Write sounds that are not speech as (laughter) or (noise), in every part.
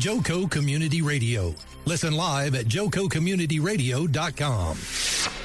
Joco Community Radio. Listen live at jococommunityradio.com.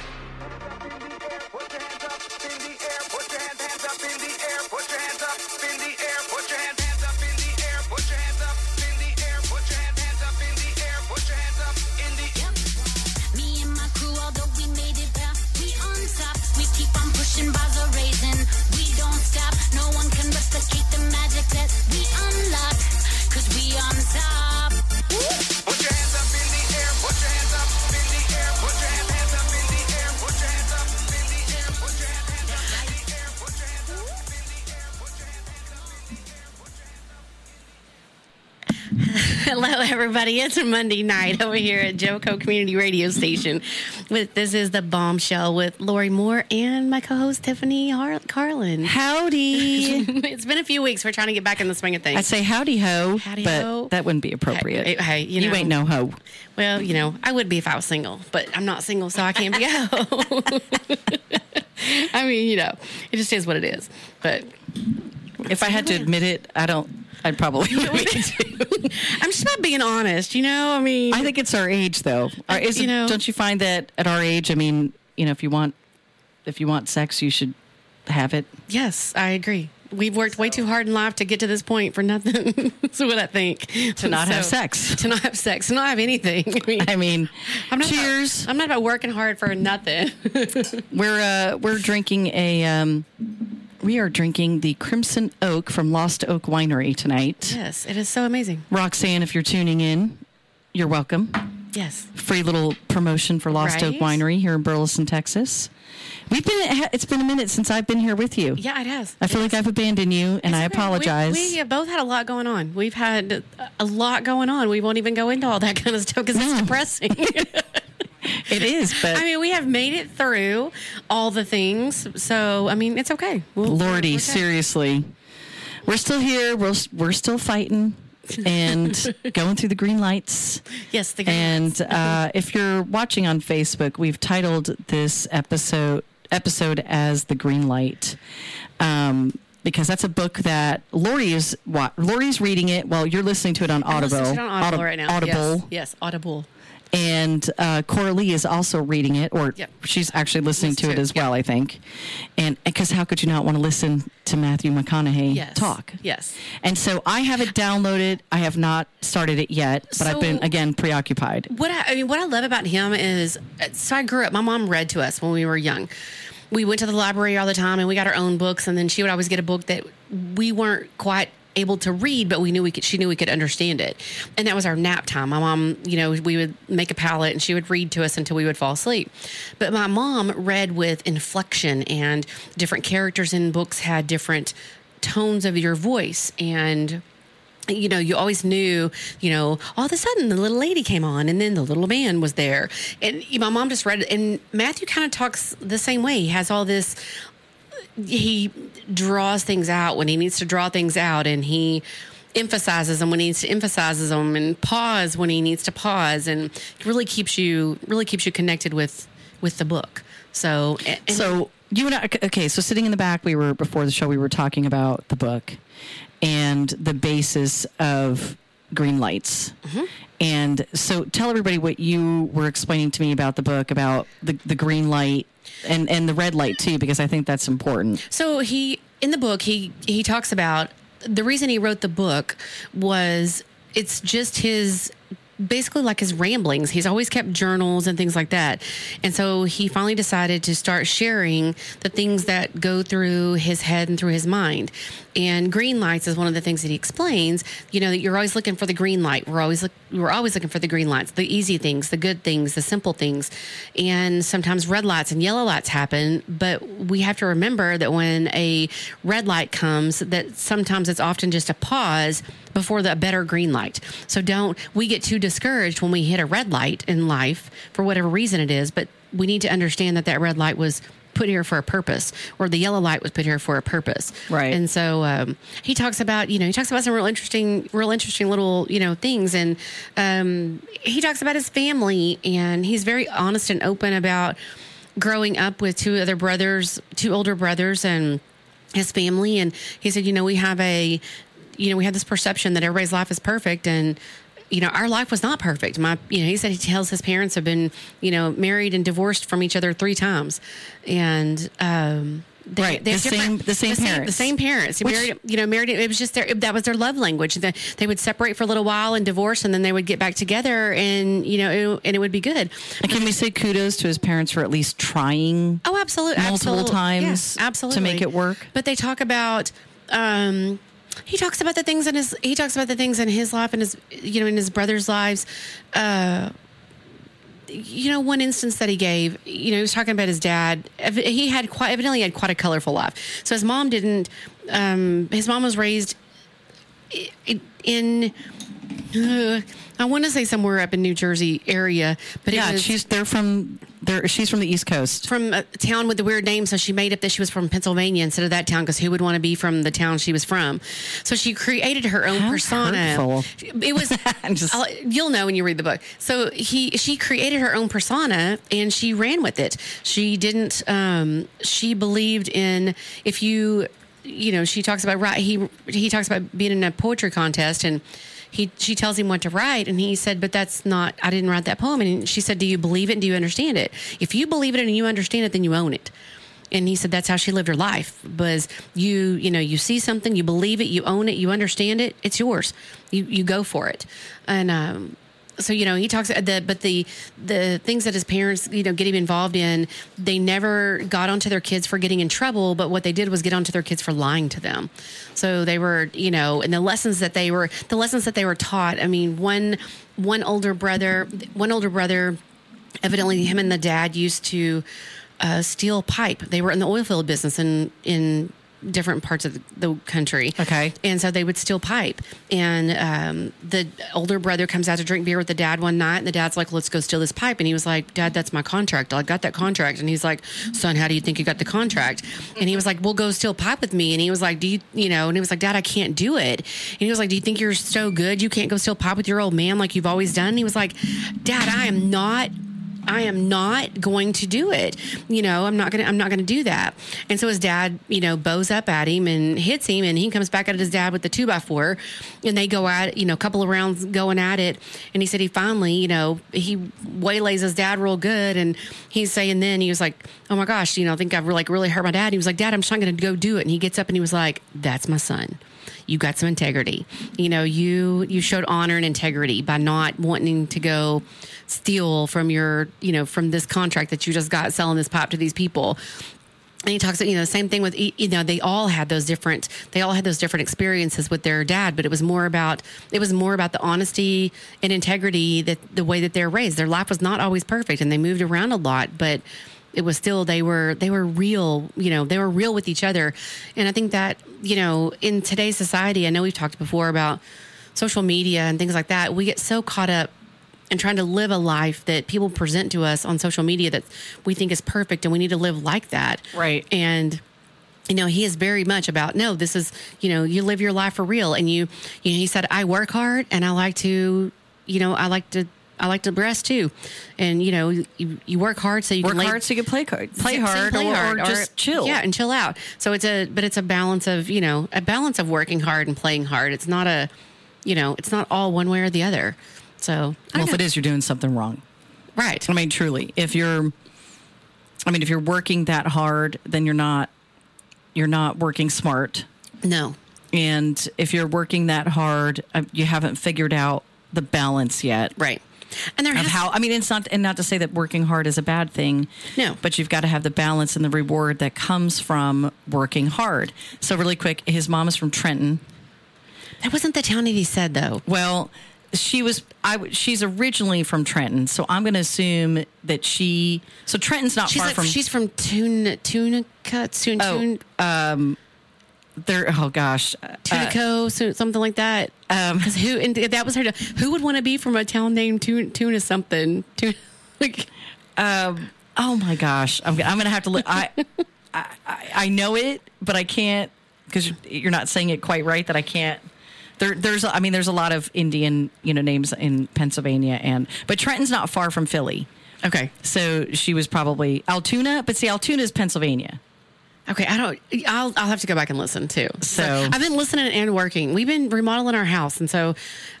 everybody. (laughs) It's a Monday night over here at Joco Community Radio Station. With this is the Bombshell with Lori Moore and my co-host Tiffany Har- Carlin. Howdy. (laughs) it's been a few weeks. We're trying to get back in the swing of things. I'd say howdy ho, Howdy but ho. that wouldn't be appropriate. Hey, you know- ain't no ho. well, you know, I would be if I was single, but I'm not single, so I can't be a hoe. (laughs) I mean, you know, it just is what it is. But If I had to admit it, I don't. I'd probably. (laughs) it too. (laughs) I'm just not being honest, you know. I mean, I think it's our age, though. Our, is You know- don't you find that at our age? I mean, you know, if you want, if you want sex, you should have it. yes, I agree. We've worked way too hard in life to get to this point for nothing. (laughs) That's what I think. To not have sex. To not have sex. To not have anything. I mean, I mean, I'm not cheers. About, I'm not about working hard for nothing. We're uh, we're drinking a. Um, we are drinking the Crimson Oak from Lost Oak Winery tonight. yes, it is so amazing. Roxanne, if you're tuning in, you're welcome. Yes. free little promotion for Lost Oak Winery here in Burleson, Texas. We've been it's been a minute since I've been here with you. Yeah, it has. I feel like I've abandoned you and I It's okay. apologize. We, we have both had a lot going on. We've had a lot going on. We won't even go into all that kind of stuff because No. it's depressing. (laughs) it is, but I mean, we have made it through all the things. So, I mean, it's okay. We'll, Lordy, okay. seriously. We're still here. We're we're still fighting and (laughs) going through the green lights. Yes, the green And uh, if you're watching on Facebook, we've titled this episode episode as the green light. Um, because that's a book that Lori is wa- Lori's reading it while you're listening to it on Audible. it on Audible Audi- right now. Audible. Yes, yes, Audible. And uh, Coralie is also reading it, or Yep. she's actually listening Listen to it as well, I think. And because how could you not want to listen to Matthew McConaughey Yes. talk? Yes. And so I have it downloaded. I have not started it yet, but I've been again preoccupied. What I, I mean, what I love about him is, so I grew up. My mom read to us when we were young. We went to the library all the time, and we got our own books. And then she would always get a book that we weren't quite able to read, but we knew we could. She knew we could understand it, and that was our nap time. My mom, you know, we would make a pallet, and she would read to us until we would fall asleep. But my mom read with inflection, and different characters in books had different tones of your voice, and you know, you always knew, you know, all of a sudden the little lady came on and then the little man was there. And my mom just read it. And Matthew kind of talks the same way. He has all this, he draws things out when he needs to draw things out and he emphasizes them when he needs to emphasize them and pause when he needs to pause and really keeps you, really keeps you connected with, with the book. So, So you and I, okay. So sitting in the back, we were before the show. We were talking about the book and the basis of green lights. Mm-hmm. And so tell everybody what you were explaining to me about the book, about the the green light and and the red light too, because I think that's important. So he in the book he he talks about the reason he wrote the book was it's just his basically like his ramblings. He's always kept journals and things like that. And so he finally decided to start sharing the things that go through his head and through his mind. And green lights is one of the things that he explains, you know, that you're always looking for the green light. We're always look, we're always looking for the green lights, the easy things, the good things, the simple things. And sometimes red lights and yellow lights happen, but we have to remember that when a red light comes that sometimes it's often just a pause before the better green light. So don't we get too discouraged when we hit a red light in life for whatever reason it is, but we need to understand that that red light was put here for a purpose or the yellow light was put here for a purpose Right. and so um, he talks about you know he talks about some real interesting real interesting little you know things and um, he talks about his family and he's very honest and open about growing up with two other brothers two older brothers and his family and he said you know we have a you know we have this perception that everybody's life is perfect and you know our life was not perfect my you know he said he tells his parents have been you know married and divorced from each other three times and um they, Right, they the same- the same the parents. same parents. Which- married, you know, married. It was just their that was their love language. They, they would separate for a little while and divorce, and then they would get back together, and you know, it, and it would be good. And can we say kudos to his parents for at least trying? Oh, absolutely, multiple times yes, absolutely to make it work? But they talk about. Um, he talks about the things in his. He talks about the things in his life and his, you know, in his brother's lives. Uh, you know, one instance that he gave, you know, he was talking about his dad. He had quite evidently had quite a colorful life. So his mom didn't. Um, his mom was raised in. Uh, I want to say somewhere up in New Jersey area, but Yeah, was, she's they're from they're she's from the East Coast. from a town with the weird name, so she made up that she was from Pennsylvania instead of that town because who would want to be from the town she was from? So she created her own How persona. hurtful. It was (laughs) just- you'll know when you read the book. So he she created her own persona and she ran with it. She didn't. Um, she believed in if you you know she talks about right he he talks about being in a poetry contest and he she tells him what to write and he said but that's not i didn't write that poem. And she said do you believe it? And do you understand it? If you believe it and you understand it then you own it. And he said that's how she lived her life was you you know you see something you believe it you own it you understand it it's yours. You you go for it. And um so you know he talks the but the the things that his parents you know get him involved in they never got onto their kids for getting in trouble but what they did was get onto their kids for lying to them. So they were you know and the lessons that they were the lessons that they were taught i mean one one older brother one older brother evidently him and the dad used to uh, steal pipe. They were in the oil field business in in different parts of the, country Okay. and so they would steal pipe. And um, the older brother comes out to drink beer with the dad one night, and the dad's like, "Let's go steal this pipe." And he was like, "Dad, that's my contract. I got that contract." And he's like, "Son, how do you think you got the contract?" And he was like, "Well, go steal pipe with me." And he was like, "Do you, you know?" And he was like, "Dad, I can't do it." And he was like, "Do you think you're so good you can't go steal pipe with your old man like you've always done?" And he was like, "Dad, I am not." I am not going to do it. You know, I'm not to, I'm not to do that. And so his dad, you know, bows up at him and hits him and he comes back at his dad with the two by four and they go at, you know, a couple of rounds going at it. And he said he finally, you know, he waylays his dad real good. And he's saying then he was like, oh my gosh, you know, I think I've like really hurt my dad. He was like, dad, I'm just not to go do it. And he gets up and he was like, that's my son you got some integrity. You know, you you showed honor and integrity by not wanting to go steal from your, you know, from this contract that you just got selling this pipe to these people. And he talks, about you know, the same thing with, you know, they all had those different, they all had those different experiences with their dad, but it was more about, it was more about the honesty and integrity that the way that they're raised. Their life was not always perfect and they moved around a lot, but it was still they were they were real you know they were real with each other. And i think that you know in today's society i know we've talked before about social media and things like that we get so caught up in trying to live a life that people present to us on social media that we think is perfect and we need to live like that. Right. and you know he is very much about no this is you know you live your life for real. And you you know he said i work hard and i like to you know i like to I like to rest too, and you know you, you work hard so you Work can lay, hard so you can play card, play hard, play or, hard, or just chill. Yeah, and chill out. So it's a, but it's a balance of you know a balance of working hard and playing hard. It's not a, you know, it's not all one way or the other. So Well, if it is, you're doing something wrong. right, I mean, truly, if you're, I mean, if you're working that hard, then you're not, you're not working smart. no, And if you're working that hard, uh, you haven't figured out the balance yet. right, and there Of how I mean, it's not, and not to say that working hard is a bad thing. No. but you've got to have the balance and the reward that comes from working hard. So, really quick, his mom is from Trenton. that wasn't the town that he said though. Well, she was. I. She's originally from Trenton, so I'm going to assume that she. So Trenton's not She's far like from. she's from Tuna Tunica Tun, Oh, Tun, um, There. Oh gosh. Uh, Tunico, so, something like that. Um, Because who and that was her. Who would want to be from a town named Tuna, Tuna something? Tuna, (laughs) like, oh my gosh. I'm, I'm gonna have to. look I, I I I know it, but I can't because you're not saying it quite right. That I can't. There, there's. I mean, there's a lot of Indian, you know, names in Pennsylvania, and but Trenton's not far from Philly. okay, So she was probably Altoona, but see, Altoona is Pennsylvania. Okay. I don't. I'll I'll have to go back and listen too. So- I've been listening and working. We've been remodeling our house, and so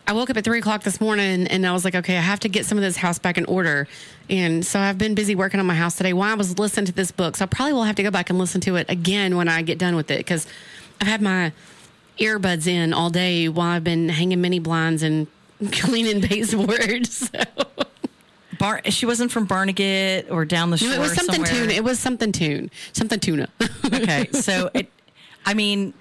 I woke up at three o'clock this morning, and I was like, okay, I have to get some of this house back in order. And so I've been busy working on my house today while I was listening to this book. So I probably will have to go back and listen to it again when I get done with it because I've had my earbuds in all day while I've been hanging mini blinds and (laughs) cleaning baseboards. (laughs) So. Bar- she wasn't from Barnegat or down the shore. it was something somewhere. tuna. It was something tune. Something tuna. (laughs) okay, so it. I mean,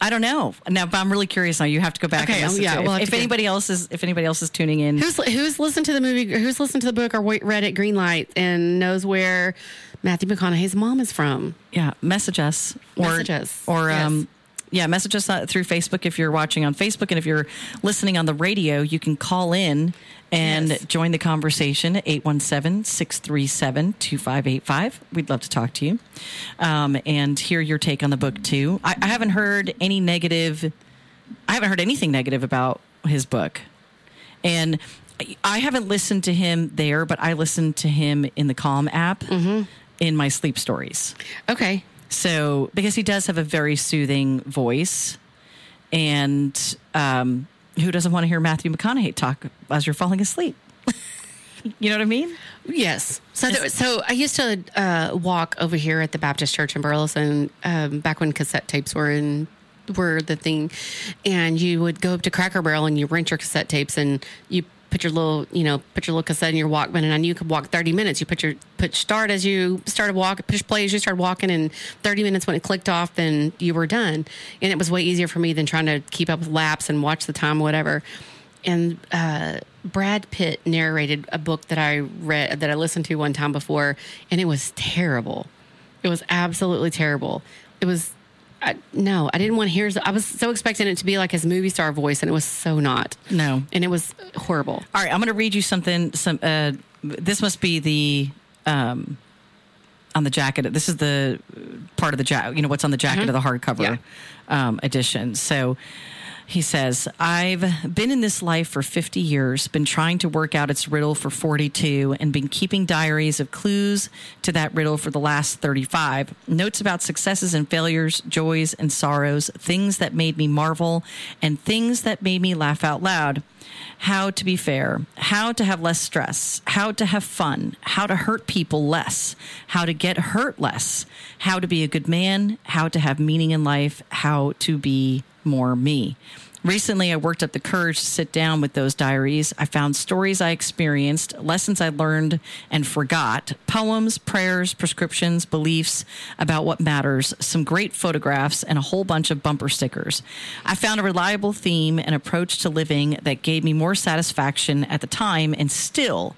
I don't know. Now, but I'm really curious now. You have to go back Okay, and yeah, we'll If, have if go- anybody else is, if anybody else is tuning in, who's who's listened to the movie? Who's listened to the book or read it? Green Light and knows where Matthew McConaughey's mom is from. yeah, message us or Message us, or yes. um, yeah, message us uh, through Facebook if you're watching on Facebook, and if you're listening on the radio, you can call in and Yes. join the conversation at 817-637-2585. We'd love to talk to you um, and hear your take on the book too. I, I haven't heard any negative. I haven't heard anything negative about his book, and I haven't listened to him there, but I listened to him in the Calm app Mm-hmm. in my sleep stories. Okay. So, because he does have a very soothing voice, and um, who doesn't want to hear Matthew McConaughey talk as you're falling asleep? (laughs) you know what I mean? Yes. So, there, so I used to uh, walk over here at the Baptist Church in Burleson um, back when cassette tapes were in were the thing, and you would go up to Cracker Barrel and you rent your cassette tapes and you put your little you know put your little cassette in your Walkman and I knew you could walk thirty minutes. You put your put start as you started walking, push play as you started walking, and thirty minutes when it clicked off, then you were done. And it was way easier for me than trying to keep up with laps and watch the time, whatever and uh, Brad Pitt narrated a book that I read that I listened to one time before, and it was terrible. It was absolutely terrible. It was I, no, I didn't want to hear. I was so expecting it to be like his movie star voice, and it was so not. No. and it was horrible. All right, I'm going to read you something. Some uh, this must be the um, on the jacket. This is the part of the jacket. You know what's on the jacket of the hardcover um, edition. So he says, "I've been in this life for 50 years, been trying to work out its riddle for 42, and been keeping diaries of clues to that riddle for the last 35. Notes about successes and failures, joys and sorrows, things that made me marvel, and things that made me laugh out loud." How to be fair, how to have less stress, how to have fun, how to hurt people less, how to get hurt less, how to be a good man, how to have meaning in life, how to be more me. Recently, I worked up the courage to sit down with those diaries. I found stories I experienced, lessons I learned and forgot, poems, prayers, prescriptions, beliefs about what matters, some great photographs, and a whole bunch of bumper stickers. I found a reliable theme and approach to living that gave me more satisfaction at the time and still.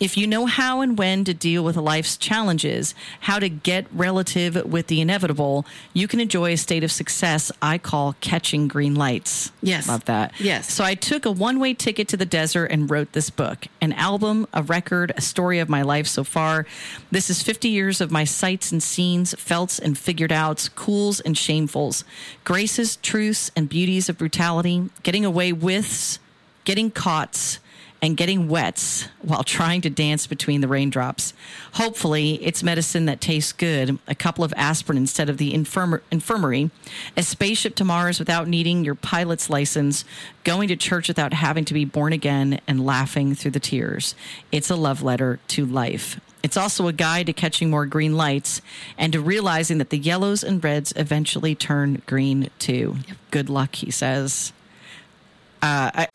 If you know how and when to deal with life's challenges, how to get relative with the inevitable, you can enjoy a state of success I call catching green lights. Yes. Love that. Yes. So I took a one way ticket to the desert and wrote this book an album, a record, a story of my life so far. This is 50 years of my sights and scenes, felts and figured outs, cools and shamefuls, graces, truths, and beauties of brutality, getting away with, getting caught and getting wets while trying to dance between the raindrops. Hopefully, it's medicine that tastes good, a couple of aspirin instead of the infirm- infirmary, a spaceship to Mars without needing your pilot's license, going to church without having to be born again, and laughing through the tears. It's a love letter to life. It's also a guide to catching more green lights and to realizing that the yellows and reds eventually turn green too. Good luck, he says. Uh,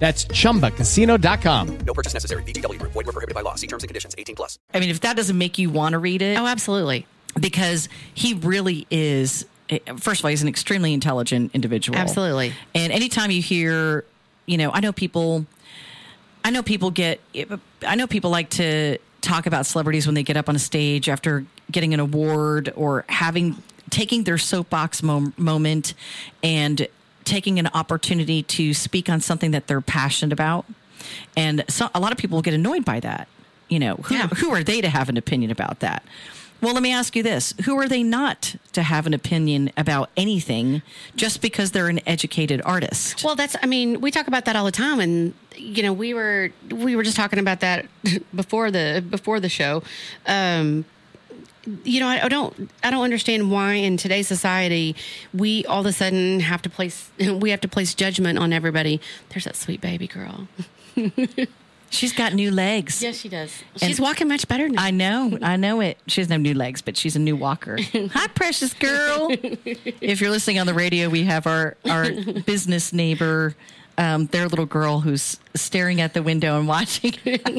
That's chumbacasino.com. No purchase necessary. VGW Group. Void were prohibited by law. See terms and conditions. 18 plus. I mean, if that doesn't make you want to read it, Oh, absolutely. because he really is. eh, First of all, he's an extremely intelligent individual. Absolutely. And anytime you hear, you know, I know people, I know people get, I know people like to talk about celebrities when they get up on a stage after getting an award or having taking their soapbox mom- moment and taking an opportunity to speak on something that they're passionate about. And so a lot of people get annoyed by that. You know, who, Yeah. who are they to have an opinion about that? Well, let me ask you this who are they not to have an opinion about anything just because they're an educated artist? Well, that's. I mean, we talk about that all the time, and you know, we were we were just talking about that (laughs) before the before the show. Um, you know, I, I don't I don't understand why in today's society we all of a sudden have to place (laughs) we have to place judgment on everybody. There's that sweet baby girl. (laughs) She's got new legs. Yes, she does. And- She's walking much better now. I know, I know it. She has no new legs, but she's a new walker. (laughs) Hi, precious girl. if you're listening on the radio, we have our our business neighbor, um, their little girl who's staring at the window and (laughs) watching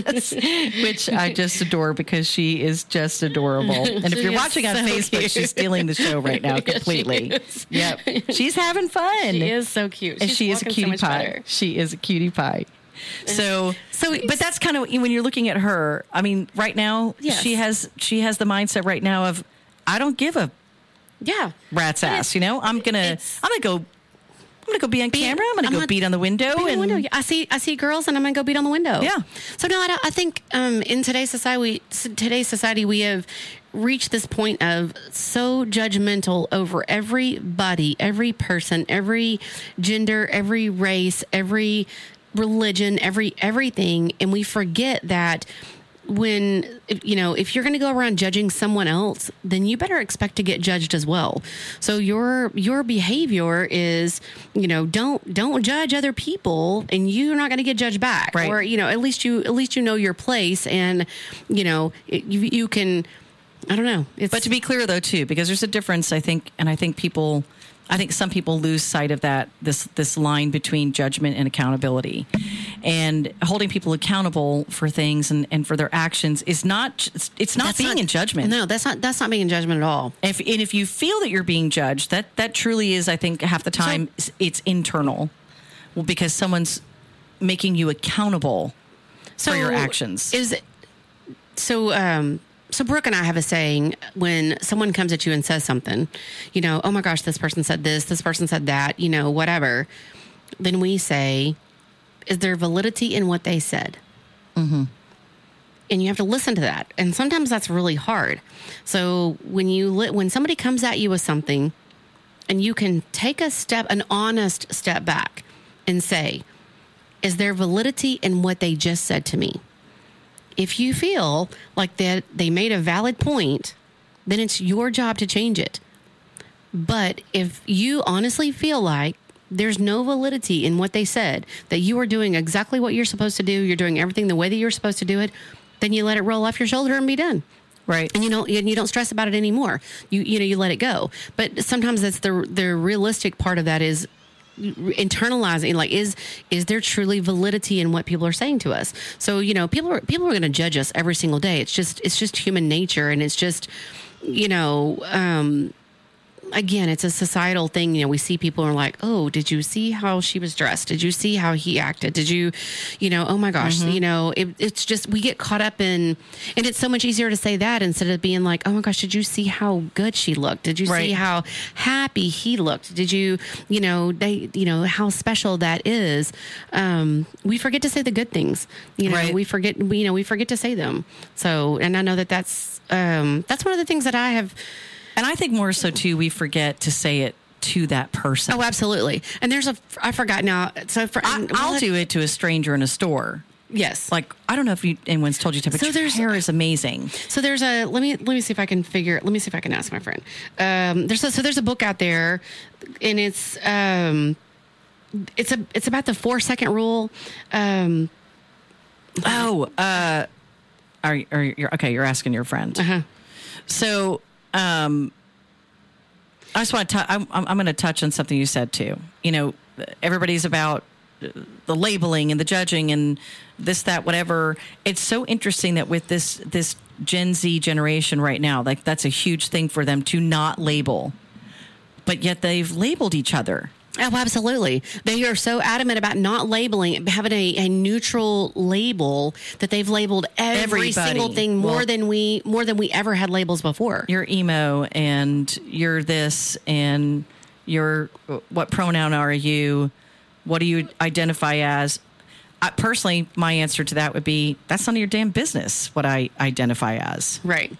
us, which I just adore because she is just adorable. (laughs) And if you're watching on so Facebook, cute. she's stealing the show right now (laughs) Yes, she completely. Yep, she's having fun. she is so cute. and she is a so cutie much pie. better. She is a cutie pie. So, So but that's kind of when you're looking at her. I mean, right now Yes. she has she has the mindset right now of I don't give a Yeah. rat's ass. You know, I'm gonna I'm gonna go I'm gonna go be on camera. I'm gonna I'm go gonna beat on the window beat on the and window. Yeah, I see I see girls and I'm gonna go beat on the window. Yeah. So no, I, don't- I think um, in today's society, we, today's society, we have reached this point of so judgmental over everybody, every person, every gender, every race, every religion, every everything, and we forget that when you know if you're going to go around judging someone else then you better expect to get judged as well. So your your behavior is you know don't don't judge other people and you're not going to get judged back. Right. or you know at least you at least you know your place and you know it, you, you can i don't know. It's But to be clear, though, too, because there's a difference, I think, and I think people, I think some people lose sight of that this this line between judgment and accountability, and holding people accountable for things and, and for their actions is not it's, not that's being in judgment. no that's not that's not being in judgment at all If and if you feel that you're being judged, that that truly is, I think, half the time it's- it's internal, well, because someone's making you accountable for your actions. Is it, so um so Brooke and I have a saying when someone comes at you and says something, you know, oh my gosh, this person said this, this person said that, you know, whatever. Then we say, is there validity in what they said? Mm-hmm. And you have to listen to that, and sometimes that's really hard. So when you li- when somebody comes at you with something, and you can take a step, an honest step back, and say, is there validity in what they just said to me? If you feel like that they made a valid point, then it's your job to change it. But if you honestly feel like there's no validity in what they said, that you are doing exactly what you're supposed to do, you're doing everything the way that you're supposed to do it, then you let it roll off your shoulder and be done right. and you don't and you don't stress about it anymore. You you know you let it go. But sometimes that's the the realistic part of that is internalizing like is is there truly validity in what people are saying to us? So you know people are people are going to judge us every single day. It's just it's just human nature and it's just you know um again, it's a societal thing. You know, we see people and are like, oh, did you see how she was dressed? Did you see how he acted? Did you, you know, oh my gosh, you know, it, it's just, we get caught up in, and it's so much easier to say that instead of being like, oh my gosh, did you see how good she looked? Did you Right. see how happy he looked? Did you, you know, they, you know, how special that is? Um, we forget to say the good things. You know, Right. we forget, we, you know, we forget to say them. So, and I know that that's, um, that's one of the things that I have, And I think more so too, we forget to say it to that person. Oh, absolutely. And there's a I forgot now. So for I, I'll do it to a stranger in a store. Yes. Like I don't know if you, anyone's told you to, but So your there's- hair is amazing. So there's a let me let me see if I can figure let me see if I can ask my friend. Um, there's a, so there's a book out there, and it's um, it's a it's about the four second rule. Um, Oh, uh, are, are you okay? You're asking your friend. uh-huh. So, um, I just want to. I'm, I'm going to touch on something you said too. You know, everybody's about the labeling and the judging and this that whatever it's so interesting that with this this gen z generation right now like that's a huge thing for them to not label but yet they've labeled each other Oh, absolutely. They are so adamant about not labeling, having a, a neutral label that they've labeled every Everybody. single thing more Well- than we more than we ever had labels before. you're emo and you're this and you're what pronoun are you what do you identify as I, personally my answer to that would be that's none of your damn business what i identify as Right.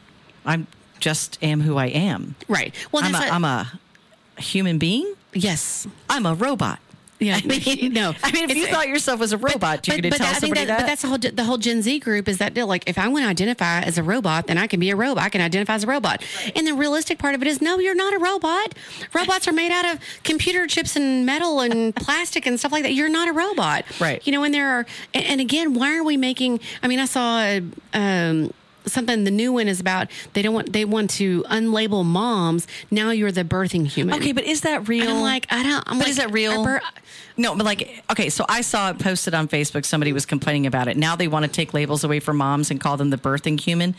i'm just am who i am Right. Well, I'm, a, what- I'm a human being yes. i'm a robot Yeah. I mean, no. i mean if you thought yourself as a robot you but, could but tell I somebody that, But that's the whole the whole Gen Z group is that deal. Like, if I want to identify as a robot, then I can be a robot. I can identify as a robot. And the realistic part of it is, no, you're not a robot. Robots are made out of computer chips and metal and (laughs) plastic and stuff like that. You're not a robot, Right. You know, and there are. And, and again, why are we making? I mean, I saw. A um, Something the new one is about they don't want they want to unlabel moms. Now you're the birthing human. Okay, but is that real? And I'm like, I don't. I'm but like, is that real? bir- no, but like, okay, so I saw it posted on Facebook. Somebody was complaining about it. Now they want to take labels away from moms and call them the birthing human.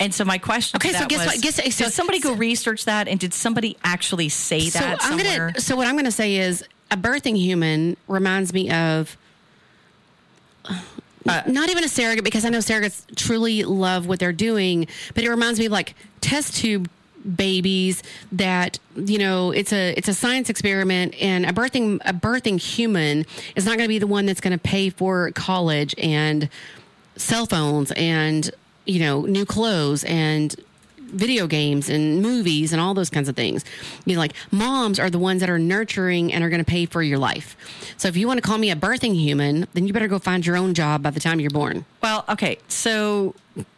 And so my question, to Okay, so guess was, what? Guess- so- did somebody go research that, and did somebody actually say that so I'm somewhere? gonna. So what I'm gonna say is a birthing human reminds me of. Uh, not even a surrogate because I know surrogates truly love what they're doing, but it reminds me of like test tube babies that you know it's a it's a science experiment and a birthing a birthing human is not going to be the one that's going to pay for college and cell phones and you know new clothes and video games and movies and all those kinds of things. You know, like moms are the ones that are nurturing and are going to pay for your life. So if you want to call me a birthing human, then you better go find your own job by the time you're born. Well, okay. So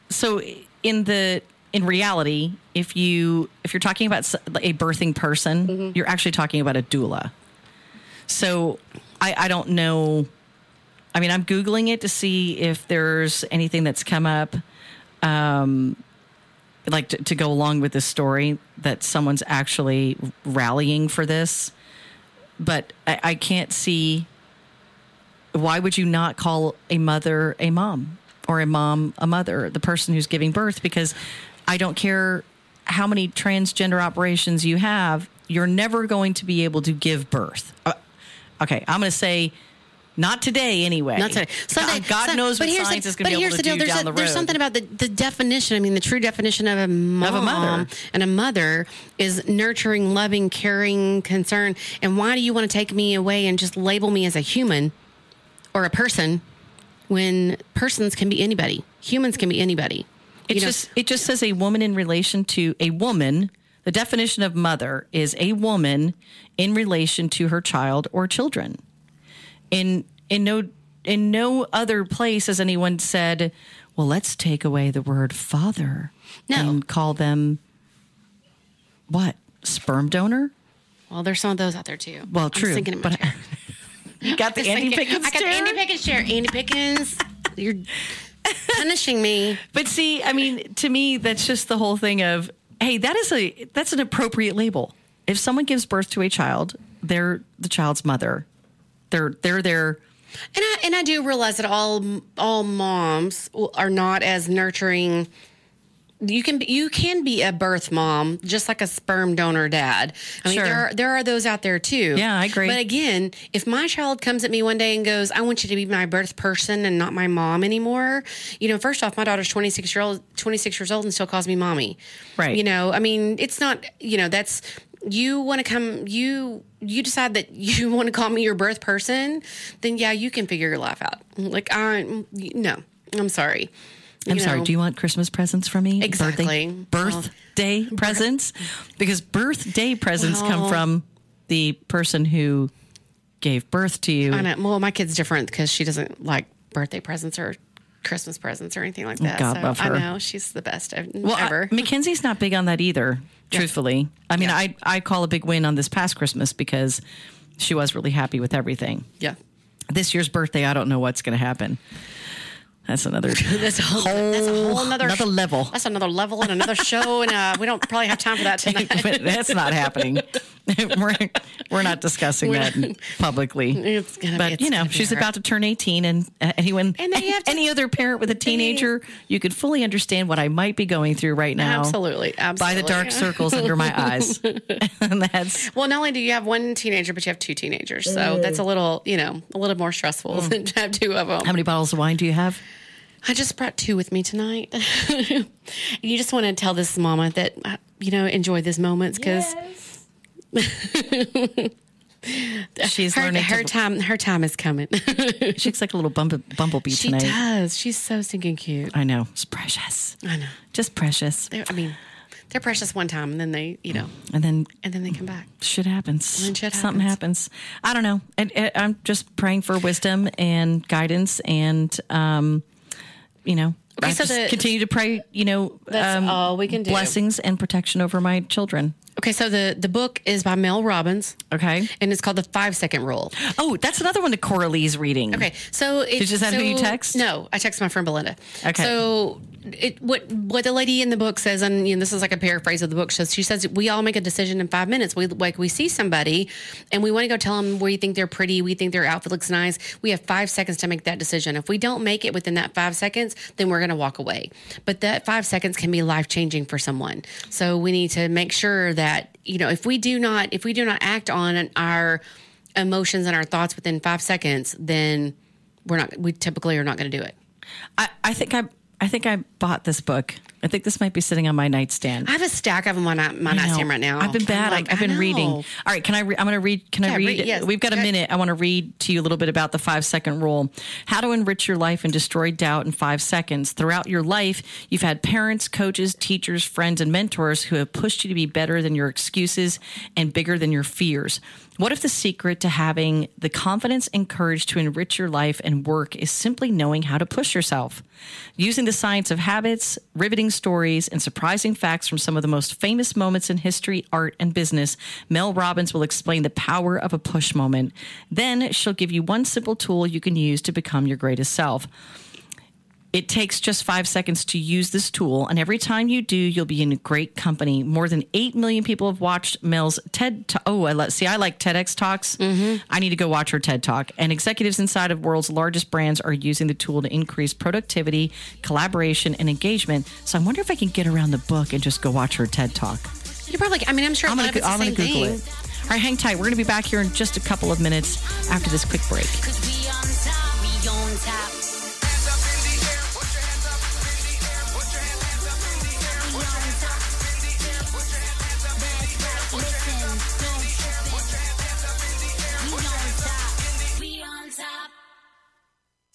so in the in reality, if you if you're talking about a birthing person, Mm-hmm. you're actually talking about a doula. So I I don't know I mean, I'm googling it to see if there's anything that's come up um like to, to go along with this story that someone's actually rallying for this. But I, I can't see why would you not call a mother a mom or a mom a mother the person who's giving birth because i don't care how many transgender operations you have you're never going to be able to give birth Uh, okay i'm going to say not today anyway Not today. Someday- god, God knows what science the- is going to be able to the deal. do There's down a- the road There's something about the, the definition. I mean, the true definition of a mom, mother. and a mother is nurturing, loving, caring, concern. And why do you want to take me away and just label me as a human or a person when persons can be anybody? Humans can be anybody. It You know, just it just says a woman in relation to a woman. The definition of mother is a woman in relation to her child or children. In in no in no other place has anyone said, "Well, let's take away the word father No. and call them what sperm donor." well, there's some of those out there too. Well, true, but chair. (laughs) you got the (laughs) Andy thinking- Pickens I got the? Andy Pickens chair. Andy Pickens, you're punishing me. But see, I mean, to me, that's just the whole thing of, hey, that is a that's an appropriate label. If someone gives birth to a child, they're the child's mother. They're they're their And I and I do realize that all all moms are not as nurturing. You can be, you can be a birth mom just like a sperm donor dad. I mean Sure. there are, there are those out there too. Yeah, I agree. But again, if my child comes at me one day and goes, "I want you to be my birth person and not my mom anymore," you know, first off, my daughter's twenty six year old twenty six years old and still calls me mommy. Right. You know, I mean, it's not. You know, that's you want to come you you decide that (laughs) you want to call me your birth person then yeah you can figure your life out like i no i'm sorry I'm You sorry. know, Do you want Christmas presents from me? Exactly. Birthday, birthday (laughs) presents? Because birthday presents come from the person who gave birth to you. I know. Well, my kid's different because she doesn't like birthday presents or Christmas presents or anything like oh, that. Oh, God so love her. I know she's the best Well, I- ever. Mackenzie's not big on that either. (laughs) Truthfully, I mean, Yeah. I I call a big win on this past Christmas because she was really happy with everything. yeah. This year's birthday, I don't know what's going to happen. That's another (laughs) That's a whole, that's a whole another, another level. That's another level and another show, and uh, we don't probably have time for that (laughs) tonight. that's not happening. (laughs) we're, we're not discussing We're that not- publicly. But it's you know, she's hard. about to turn 18, and uh, anyone, And to- any other parent with a teenager, you could fully understand what I might be going through right now. Absolutely, absolutely. By the dark circles under my eyes. and that's Well, not only do you have one teenager, but you have two teenagers, so that's a little, you know, a little more stressful than to have two of them. how many bottles of wine do you have? I just brought two with me tonight. (laughs) you just want to tell this mama that uh, you know enjoy these moments because (laughs) She's her, learning her to, time her time is coming. (laughs) She looks like a little bumble, bumblebee she tonight. does. She's so stinking cute. I know. It's precious. I know. Just precious. They're, I mean, they're precious one time, and then they, you know, And then and then they come back. shit happens. When shit Something happens. I don't know. And, and I'm just praying for wisdom and guidance and, um, you know, Okay, I so just the- continue to pray, you know, um, That's all we can do. blessings and protection over my children. Okay, so the the book is by Mel Robbins, Okay. and it's called the Five Second Rule. Oh, that's another one that Coralie's reading. Okay, so it, Did- is that so, who you text? No, I text my friend Belinda. Okay. So it what what the lady in the book says, and you know, this is like a paraphrase of the book. She says we all make a decision in five minutes. We like we see somebody, and we want to go tell them we think they're pretty, we think their outfit looks nice. We have five seconds to make that decision. If we don't make it within that five seconds, then we're going to walk away. But that five seconds can be life changing for someone. So we need to make sure that you know if we do not if we do not act on our emotions and our thoughts within five seconds, then we're not. We typically are not going to do it. I, I think I I think I bought this book. I think this might be sitting on my nightstand. I have a stack of them on my, my nightstand right now. I've been bad. Like, I've been reading. All right, can I? Re- I'm going to read. Can I read? read, yes. We've got a minute. I want to read to you a little bit about the five second rule. How to enrich your life and destroy doubt in five seconds. Throughout your life, you've had parents, coaches, teachers, friends, and mentors who have pushed you to be better than your excuses and bigger than your fears. What if the secret to having the confidence and courage to enrich your life and work is simply knowing how to push yourself? Using the science of habits, riveting stories, and surprising facts from some of the most famous moments in history, art, and business, Mel Robbins will explain the power of a push moment. Then she'll give you one simple tool you can use to become your greatest self. It takes just five seconds to use this tool, and every time you do, you'll be in great company. More than eight million people have watched Mel's TED. Ta- oh, I let see. I like TEDx talks. Mm-hmm. I need to go watch her TED talk. And executives inside of world's largest brands are using the tool to increase productivity, collaboration, and engagement. So I wonder if I can get around the book and just go watch her TED talk. You probably. I mean, I'm sure. I'm gonna, lot of I'm the gonna Google thing. it. All right, hang tight. We're gonna be back here in just a couple of minutes after this quick break.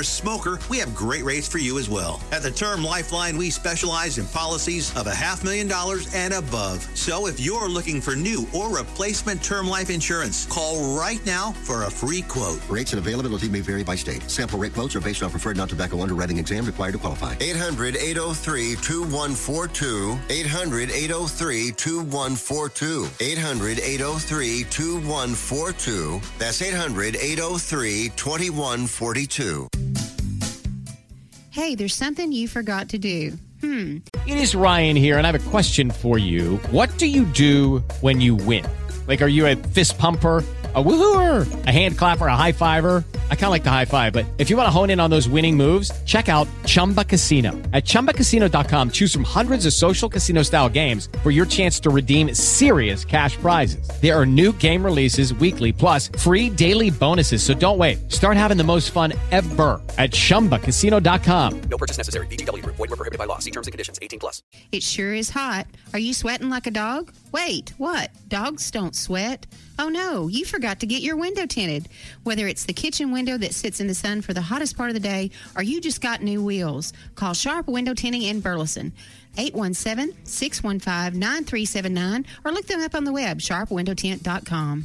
a smoker, we have great rates for you as well. At the Term Lifeline, we specialize in policies of a half million dollars and above. So if you're looking for new or replacement term life insurance, call right now for a free quote. Rates and availability may vary by state. Sample rate quotes are based on preferred non-tobacco underwriting exam required to qualify. 800-803-2142. 800-803-2142. 800-803-2142. That's 800-803-2142. Hey, there's something you forgot to do. Hmm. It is Ryan here, and I have a question for you. What do you do when you win? Like, are you a fist pumper? A woohooer, a hand clapper, a high fiver. I kind of like the high five, but if you want to hone in on those winning moves, check out Chumba Casino. At ChumbaCasino.com, choose from hundreds of social casino style games for your chance to redeem serious cash prizes. There are new game releases weekly, plus free daily bonuses. So don't wait. Start having the most fun ever at ChumbaCasino.com. No purchase necessary. VGW Group. Void were prohibited by law. See terms and conditions. 18 plus. It sure is hot. Are you sweating like a dog? Wait, what? Dogs don't sweat. Oh no, you forgot to get your window tinted. Whether it's the kitchen window that sits in the sun for the hottest part of the day, or you just got new wheels, call Sharp Window Tinting in Burleson. 817-615-9379 or look them up on the web sharpwindowtint.com.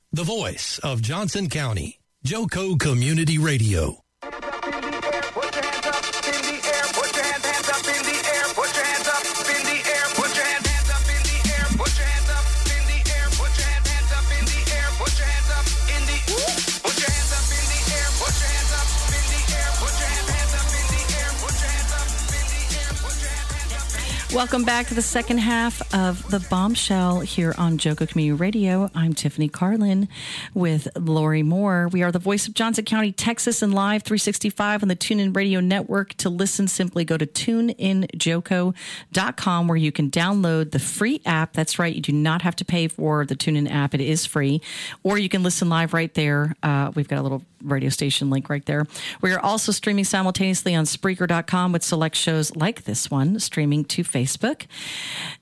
The voice of Johnson County, Joco Community Radio. Welcome back to the second half of the bombshell here on Joco Community Radio. I'm Tiffany Carlin with Lori Moore. We are the voice of Johnson County, Texas, and live 365 on the TuneIn Radio Network. To listen, simply go to tuneinjoco.com where you can download the free app. That's right, you do not have to pay for the TuneIn app, it is free. Or you can listen live right there. Uh, we've got a little radio station link right there. We are also streaming simultaneously on Spreaker.com with select shows like this one, streaming to Facebook.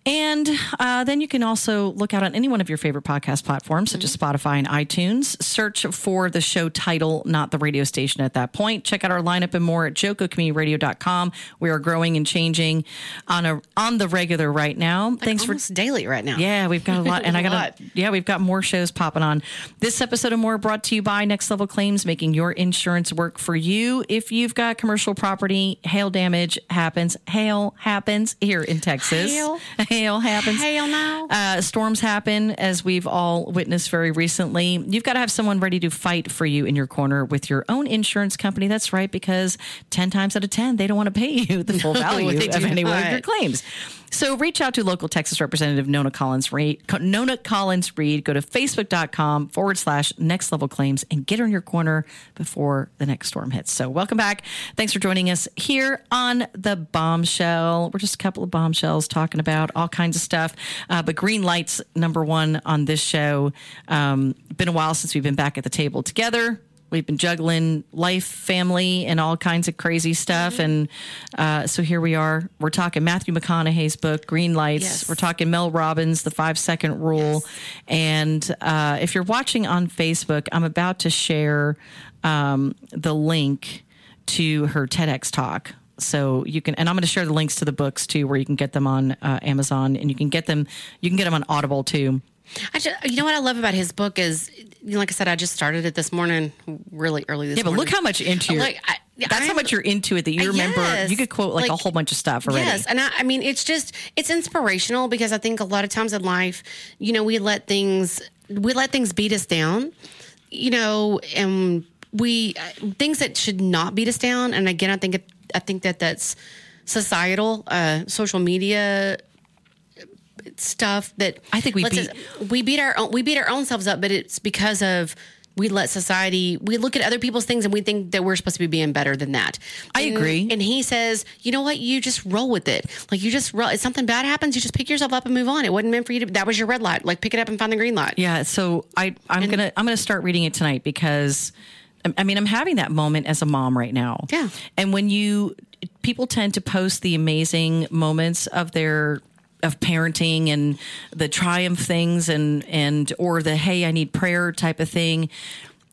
And uh, then you can also look out on any one of your favorite podcast platforms, such as Spotify and iTunes. Search for the show title, not the radio station at that point. Check out our lineup and more at jococommunityradio.com. We are growing and changing on a on the regular right now. Thanks for daily right now. Yeah, we've got a lot, (laughs) and I got lot. to yeah, we've got more shows popping on. This episode of more brought to you by Next Level Claims, making your insurance work for you. If you've got commercial property, hail damage happens. Hail happens here in Texas. Hail? hail happens. Hail now. Uh, storms happen, as we've all witnessed very recently. You've got to have someone ready to fight for you in your corner with your own insurance company. That's right, because 10 times out of 10, they don't want to pay you the full value they of any one of your claims. So reach out to local Texas Representative Nona Collins Reed. Nona Collins Reed. Go to facebook.com forward slash next level claims and get her in your corner before the next storm hits. So welcome back. Thanks for joining us here on the bombshell. We're just a couple of bombshells talking about all kinds of stuff. Uh, but green lights number one on this show. Um, been a while since we've been back at the table together. We've been juggling life, family, and all kinds of crazy stuff. And uh, so here we are. We're talking Matthew McConaughey's book, Green Lights. Yes. We're talking Mel Robbins, The Five Second Rule. And uh, if you're watching on Facebook, I'm about to share um, the link to her TEDx talk. So you can, and I'm going to share the links to the books too, where you can get them on uh, Amazon, and you can get them. You can get them on Audible too. I just, you know what I love about his book is, you know, like I said, I just started it this morning, really early this morning. yeah, but look how much into your, Like, I- that's how I'm- much you're into it that you remember. yes. You could quote like, a whole bunch of stuff already. Yes, and I, I mean, it's just it's inspirational because I think a lot of times in life, you know, we let things we let things beat us down, you know, and we things that should not beat us down. And again, I think it, I think that that's societal, uh, social media stuff that I think we beat- us- we beat our own, we beat our own selves up, but it's because of we let society we look at other people's things and we think that we're supposed to be being better than that. I And- agree. And he says, you know what? You just roll with it. Like you just roll. If something bad happens, you just pick yourself up and move on. It wasn't meant for you to. That was your red light. Like pick it up and find the green light. Yeah, so I I'm gonna I'm gonna start reading it tonight because I- I mean I'm having that moment as a mom right now. Yeah. and when you people tend to post the amazing moments of their of parenting and the triumph things and and or the hey I need prayer type of thing,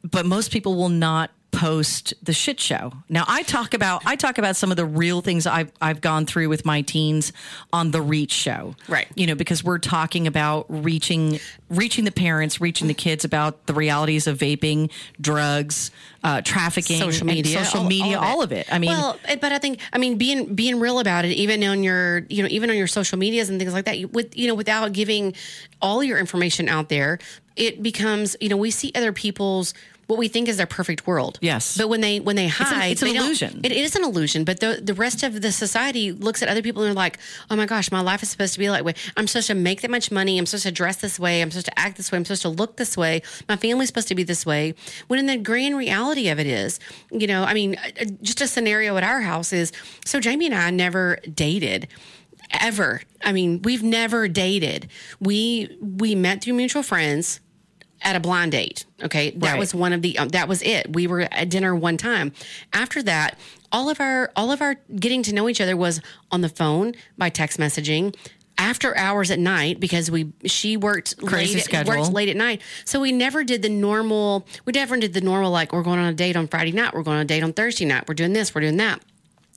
but most people will not post the shit show. Now I talk about I talk about some of the real things I've I've gone through with my teens on the Reach show. Right. You know, because we're talking about reaching reaching the parents, reaching the kids about the realities of vaping, drugs, uh, trafficking, social and media, social all- media, all of it. I mean, well, eh, but I think I mean being being real about it, even on your you know even on your social medias and things like that, you- with you know without giving all your information out there, it becomes you know we see other people's what we think is their perfect world. Yes. But when they when they hide, it's an they don't- illusion. It is an illusion. But the the rest of the society looks at other people and they're like, oh my gosh, my life is supposed to be like way. I'm supposed to make that much money. I'm supposed to dress this way. I'm supposed to act this way. I'm supposed to look this way. My family's supposed to be this way. When in the grand reality of it is, you know, I mean, uh, just a scenario at our house is so Jamie and I never dated ever. I mean, we've never dated. We we met through mutual friends at a blind date. Okay, that Right. was one of the um, that was it. We were at dinner one time. After that, all of our all of our getting to know each other was on the phone by text messaging. After hours at night because we she worked Crazy late, schedule. worked late at night, so we never did the normal. We never did the normal like we're going on a date on Friday night, we're going on a date on Thursday night, we're doing this, we're doing that.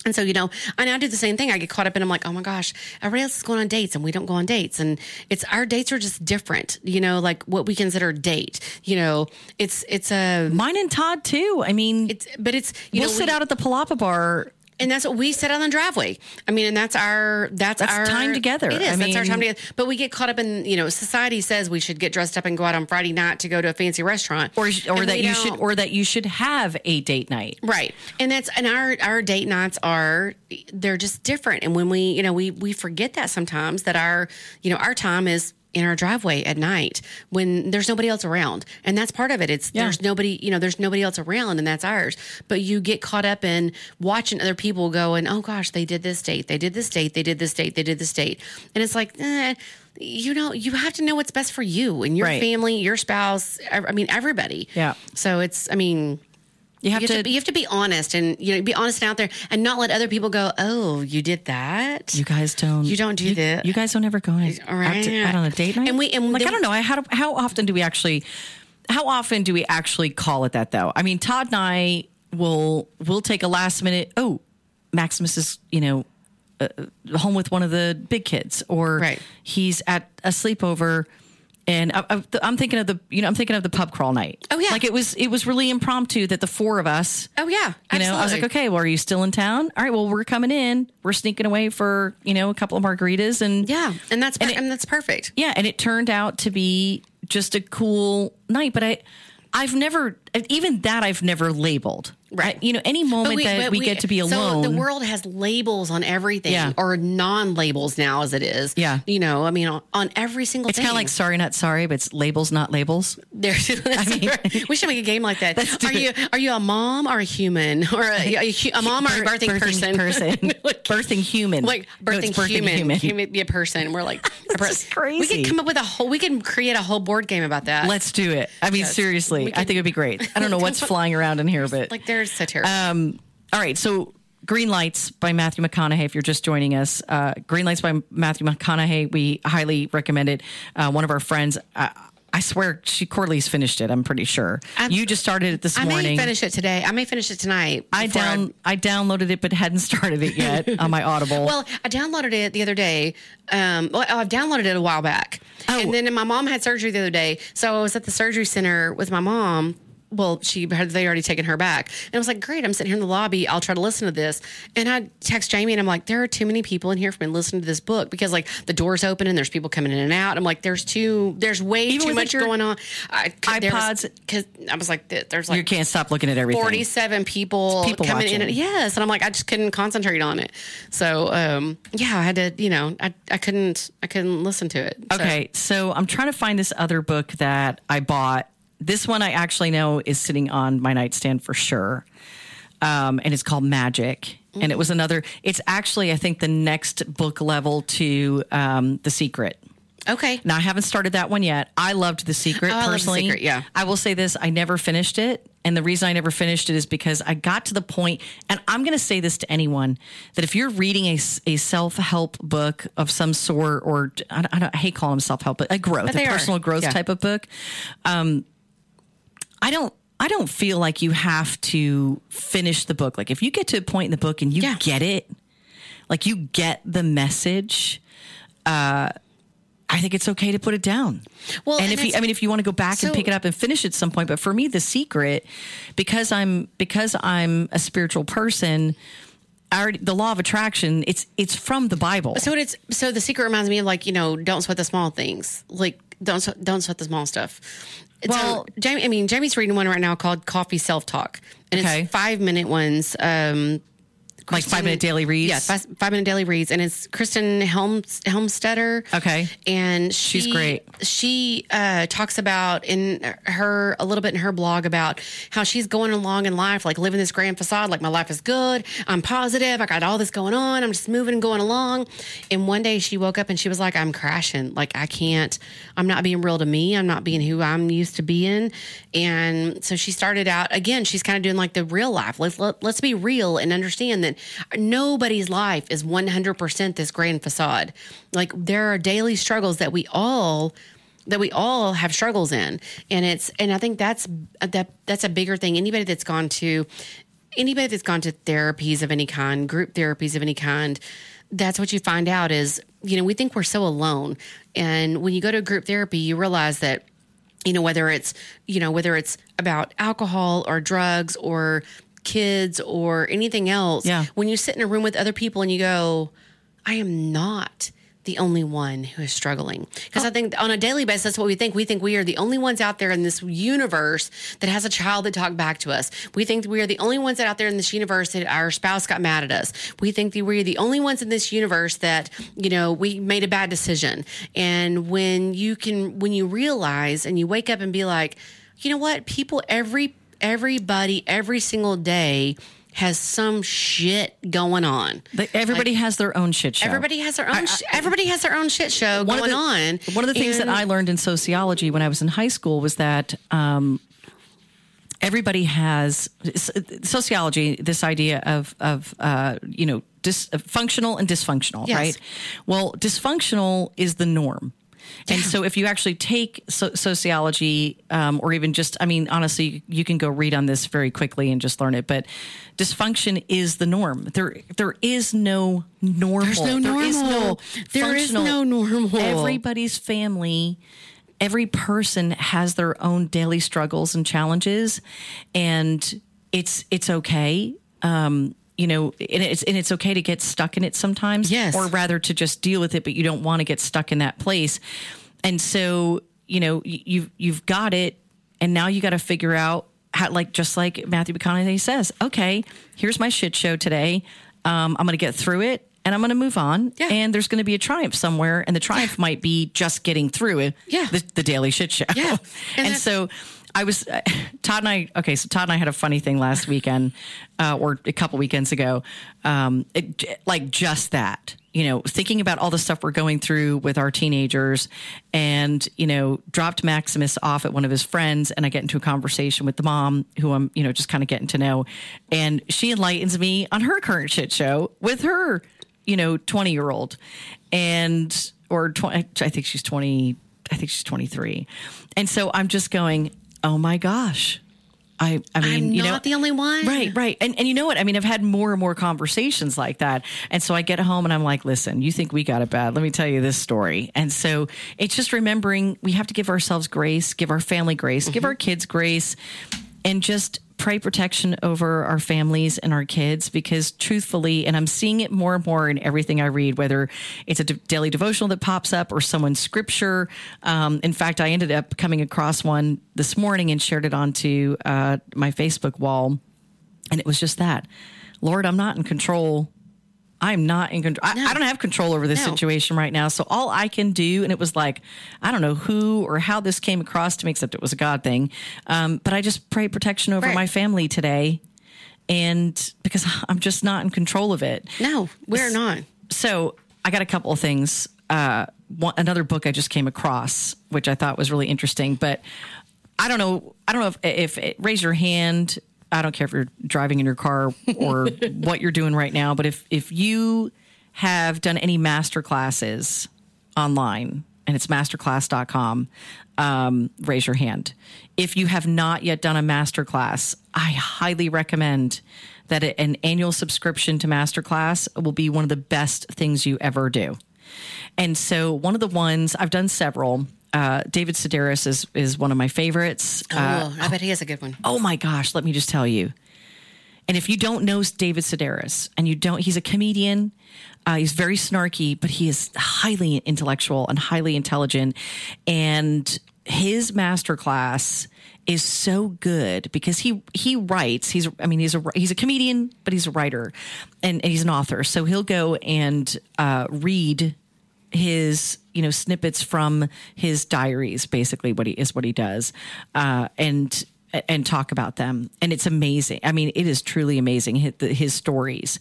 And so, you know, I now do the same thing. I get caught up in, I'm like, oh my gosh, everybody else is going on dates and we don't go on dates. And it's, our dates are just different, you know, like what we consider a date. You know, it's, it's a, Mine and Todd too. I mean, it's, but it's, you we'll know, sit we- out at the Palapa bar. And that's what we sit on the driveway. I mean, and that's our that's, That's our time together. It is. I that's our time together. But we get caught up in you know society says we should get dressed up and go out on Friday night to go to a fancy restaurant, Or, or that you should, or that you should have a date night. Right. And that's and our our date nights are they're just different. And when we, you know, we we forget that sometimes that our, you know, our time is in our driveway at night when there's nobody else around. And that's part of it. It's Yeah. there's nobody, you know, there's nobody else around and that's ours. But you get caught up in watching other people go and oh gosh, they did this date, they did this date, they did this date, they did this date. And it's like, eh, you know, you have to know what's best for you and your Right. family, your spouse, I mean everybody. Yeah. So it's I mean You have you have, to- to, you have to be honest and you know be honest and out there and not let other people go oh you did that You guys don't. You don't do you, that. You guys don't ever go on a, All out, to, out on a date night. And we- and like I don't know. I how how often do we actually? How often do we actually call it that though? I mean, Todd and I will will take a last minute. Oh, Maximus is you know uh, home with one of the big kids, or Right. he's at a sleepover. And I, I, I'm thinking of the, you know, I'm thinking of the pub crawl night. Oh, yeah. like it was, it was really impromptu that the four of us, oh yeah you know, I was like, okay, well, are you still in town? All right, well, we're coming in. We're sneaking away for, you know, a couple of margaritas and yeah and that's and, it- and that's perfect yeah, and it turned out to be just a cool night, but I I've never even that I've never labeled. Right. I- you know, any moment But that but we, get to be so alone. the world has labels on everything Yeah. or non-labels now as it is Yeah. you know i mean on, on every single it's kind of like sorry not sorry, but it's labels not labels. (laughs) There's, that's (laughs) mean- we should make a game like that. Are you are you a mom or a human or a, a, a mom or a (laughs) birthing, person? Like- birthing human. like birthing, it's birthing human. human. Can it be a person? We're like is crazy. We could come up with a whole. We can create a whole board game about that. Let's do it. I mean, Yes. seriously, We I think it'd be great. I don't know what's (laughs) flying around in here, but like they're so terrible. Um, all right, so Green Lights by Matthew McConaughey. If you're just joining us, uh, Green Lights by Matthew McConaughey. We highly recommend it. Uh, one of our friends, uh, I swear, she Corley's finished it. I'm pretty sure. I'm- you just started it this I morning. I may finish it today. I may finish it tonight. I down I downloaded it, but hadn't (laughs) started it yet on my Audible. Well, I downloaded it the other day. Um, well, I've downloaded it a while back, Oh. and then my mom had surgery the other day, so I was at the surgery center with my mom. Well, she had they already taken her back, and I was like, "Great, I'm sitting here in the lobby. I'll try to listen to this." And I text Jamie, and I'm like, "There are too many people in here for me to listen to this book because like the doors open and there's people coming in and out. I'm like, there's too, there's way Even too much going on. I, iPods? because I was like, there's like, you can't stop looking at everything. 47 people, People coming in. And, yes. And I'm like, I just couldn't concentrate on it. So, um, yeah, I had to, you know, I, I couldn't, I couldn't listen to it. So- Okay, so I'm trying to find this other book that I bought. This one I actually know is sitting on my nightstand for sure. Um, and it's called Magic. And it was another, it's actually, I think, the next book level to um, The Secret. Okay. Now, I haven't started that one yet. I loved The Secret Oh, I love The personally. Secret, yeah. I will say this I never finished it. And the reason I never finished it is because I got to the point, and I'm going to say this to anyone that if you're reading a, a self help book of some sort, or I, don't- I, don't, I hate calling them self help, but a growth, But a they are. personal growth Yeah. type of book, um, I don't. I don't feel like you have to finish the book. Like if you get to a point in the book and you Yeah. get it, like you get the message, uh, I think it's okay to put it down. Well, and, and if you, I mean, if you want to go back So- and pick it up and finish at some point, but for me, the secret, because I'm because I'm a spiritual person, I already, the law of attraction, it's it's from the Bible. So it's, so the secret reminds me of like, you know, don't sweat the small things. Like, Don't don't sweat the small stuff. It's Well- a- Jamie. I mean, Jamie's reading one right now called Coffee Self Talk, and Okay. it's five minute ones. Um, Like five minute daily reads? Yes, five, five minute daily reads, and it's Kristen Helms Helmstetter. Okay. and she, She's great. She uh, talks about in her a little bit in her blog about how she's going along in life, like living this grand facade, like my life is good, I'm positive, I got all this going on, I'm just moving and going along. And one day she woke up and she was like, I'm crashing, like I can't, I'm not being real to me, I'm not being who I'm used to being. And so she started out again. She's kind of doing like the real life. Let's let, let's be real and understand that nobody's life is 100% this grand facade. Like there are daily struggles that we all that we all have struggles in. And it's and i think that's that that's a bigger thing. Anybody that's gone to anybody that's gone to therapies of any kind group therapies of any kind that's what you find out is you know we think we're so alone. And when you go to group therapy you realize that you know whether it's you know whether it's about alcohol or drugs or kids or anything else Yeah. when you sit in a room with other people and you go i am not the only one who is struggling. Because i oh. think on a daily basis that's what we think. We think we are the only ones out there in this universe that has a child that talked back to us. We think we are the only ones that out there in this universe that our spouse got mad at us. We think that we're the only ones in this universe that you know we made a bad decision. And when you can when you realize and you wake up and be like you know what? People every everybody every single day has some shit going on But everybody has their own shit show. Everybody has their own. sh- everybody has their own shit show going the, on. One of the things that I learned in sociology when I was in high school was that um, everybody has sociology. This idea of of uh, you know dis, functional and dysfunctional, Yes. right? Well, dysfunctional is the norm. And so, if you actually take so- sociology, um, or even just, I mean, honestly, you can go read on this very quickly and just learn it. But dysfunction is the norm. There, there is no normal. There's no There is normal. There is no normal. Everybody's family, every person has their own daily struggles and challenges, and it's it's okay. Um, you know, and it's and it's okay to get stuck in it sometimes. Yes. Or rather to just deal with it, but you don't want to get stuck in that place. And so, you know, you've you've got it, and now you got to figure out how, like just like Matthew McConaughey says, okay, here's my shit show today. Um, I'm going to get through it. And I'm going to move on. Yeah. And there's going to be a triumph somewhere. And the triumph might be just getting through it. Yeah. The, the daily shit show. Yeah. (laughs) And, And that- so I was, uh, (laughs) Todd and I, okay, so Todd and I had a funny thing last weekend uh, or a couple weekends ago. Um, it, like just that, you know, thinking about all the stuff we're going through with our teenagers and, you know, dropped Maximus off at one of his friends and I get into a conversation with the mom who I'm, you know, just kind of getting to know. And she enlightens me on her current shit show with her, you know, 20 year old and, or 20, I think she's 20, I think she's 23. And so I'm just going, oh my gosh. I, I mean, I'm you not know, the only one. Right, right. And and you know what? I mean, I've had more and more conversations like that. And so I get home and I'm like, listen, you think we got it bad. Let me tell you this story. And so it's just remembering we have to give ourselves grace, give our family grace, give mm-hmm. our kids grace, and just pray protection over our families and our kids because truthfully, and I'm seeing it more and more in everything I read, whether it's a daily devotional that pops up or someone's scripture. Um, in fact, I ended up coming across one this morning and shared it onto uh, my Facebook wall. And it was just that Lord, I'm not in control. I'm not in control. I, I don't have control over this No. situation right now. So all I can do, and it was like, I don't know who or how this came across to me, except it was a God thing. Um, but I just pray protection over Right. my family today. And because (laughs) I'm just not in control of it. No, we're not. So I got a couple of things. Uh, one, another book I just came across, which I thought was really interesting, but I don't know. I don't know if, if raise your hand. I don't care if you're driving in your car or (laughs) what you're doing right now, but if if you have done any master classes online and it's masterclass.com, um, raise your hand. If you have not yet done a master class, I highly recommend that an annual subscription to masterclass will be one of the best things you ever do. And so one of the ones I've done several. Uh, David Sedaris is is one of my favorites. Uh, oh, I bet he has a good one. oh my gosh, let me just tell you. And if you don't know David Sedaris and you don't, he's a comedian. Uh, he's very snarky, but he is highly intellectual and highly intelligent. And his masterclass is so good because he he writes. He's I mean he's a he's a comedian, but he's a writer and, and he's an author. So he'll go and uh, read his you know snippets from his diaries basically what he is what he does uh, and and talk about them. And it's amazing. I mean it is truly amazing his, his stories.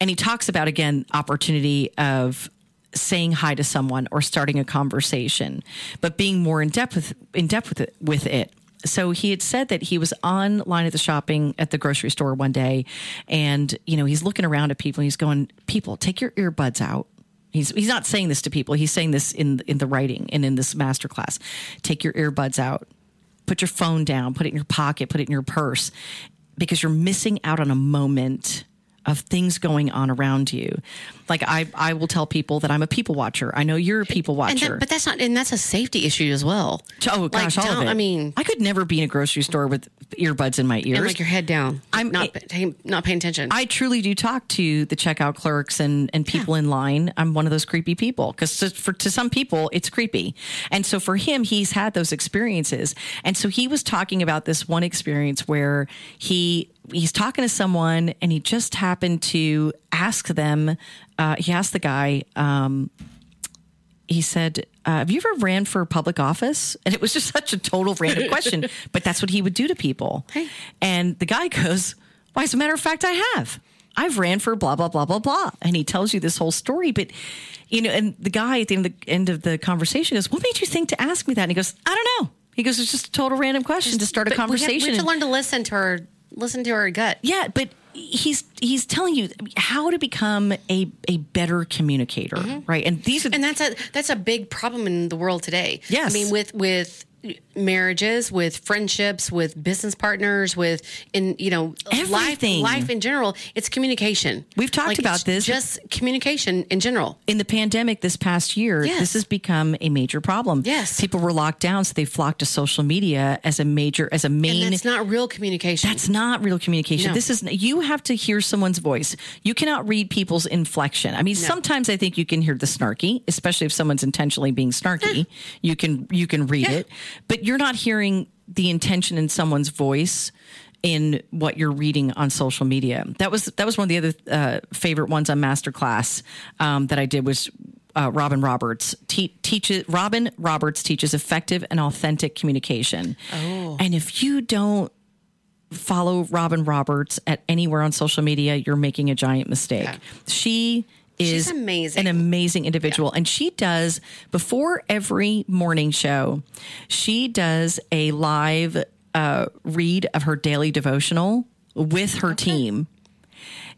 And he talks about again opportunity of saying hi to someone or starting a conversation but being more in depth with in depth with it, with it. So he had said that he was online at the shopping at the grocery store one day and you know he's looking around at people and he's going people take your earbuds out He's he's not saying this to people. He's saying this in in the writing and in this master class. Take your earbuds out. Put your phone down. Put it in your pocket. Put it in your purse because you're missing out on a moment of things going on around you. Like I I will tell people that I'm a people watcher. I know you're a people And watcher. that, but that's not, and that's a safety issue as well. Oh gosh, Like, all of it. I mean- I could never be in a grocery store with earbuds in my ears. And like your head down. I'm not paying, not paying attention. I truly do talk to the checkout clerks and, and people in line. I'm one of those creepy people because to, for to some people it's creepy, and so for him, he's had those experiences, and so he was talking about this one experience where he he's talking to someone and he just happened to ask them. Uh, he asked the guy. Um, he said, uh, "Have you ever ran for public office?" (laughs) And it was just such a total random (laughs) question, but that's what he would do to people. And the guy goes, "Why, as a matter of fact, I have. I've ran for blah blah blah blah blah." And he tells you this whole story, but you know, and the guy at the end of the, end of the conversation goes, "What made you think to ask me that?" And he goes, "I don't know." He goes, "It's just a total random question to start a But we have- conversation." We have, to learn to listen to her, listen to her gut. yeah, but he's he's telling you how to become a a better communicator, mm-hmm. right? And these are and that's a that's a big problem in the world today. Yes. I mean with with marriages, with friendships, with business partners, with in you know Everything. life life in general. It's communication. We've talked Like, about it's this. Just communication in general. in the pandemic this past year, Yes. this has become a major problem. Yes. People were locked down, so they flocked to social media as a major, as a main. And that's not real communication. That's not real communication. No. This is you have to hear someone's voice. You cannot read people's inflection. I mean, No. sometimes I think you can hear the snarky, especially if someone's intentionally being snarky. You can you can read it, but you're not hearing the intention in someone's voice in what you're reading on social media. That was that was one of the other uh, favorite ones on Masterclass um, that I did was uh, Robin Roberts te- teaches Robin Roberts teaches effective and authentic communication. Oh. And if you don't follow Robin Roberts at anywhere on social media, you're making a giant mistake. She is She's amazing. an amazing individual. And she does, before every morning show, she does a live uh, read of her daily devotional with her team.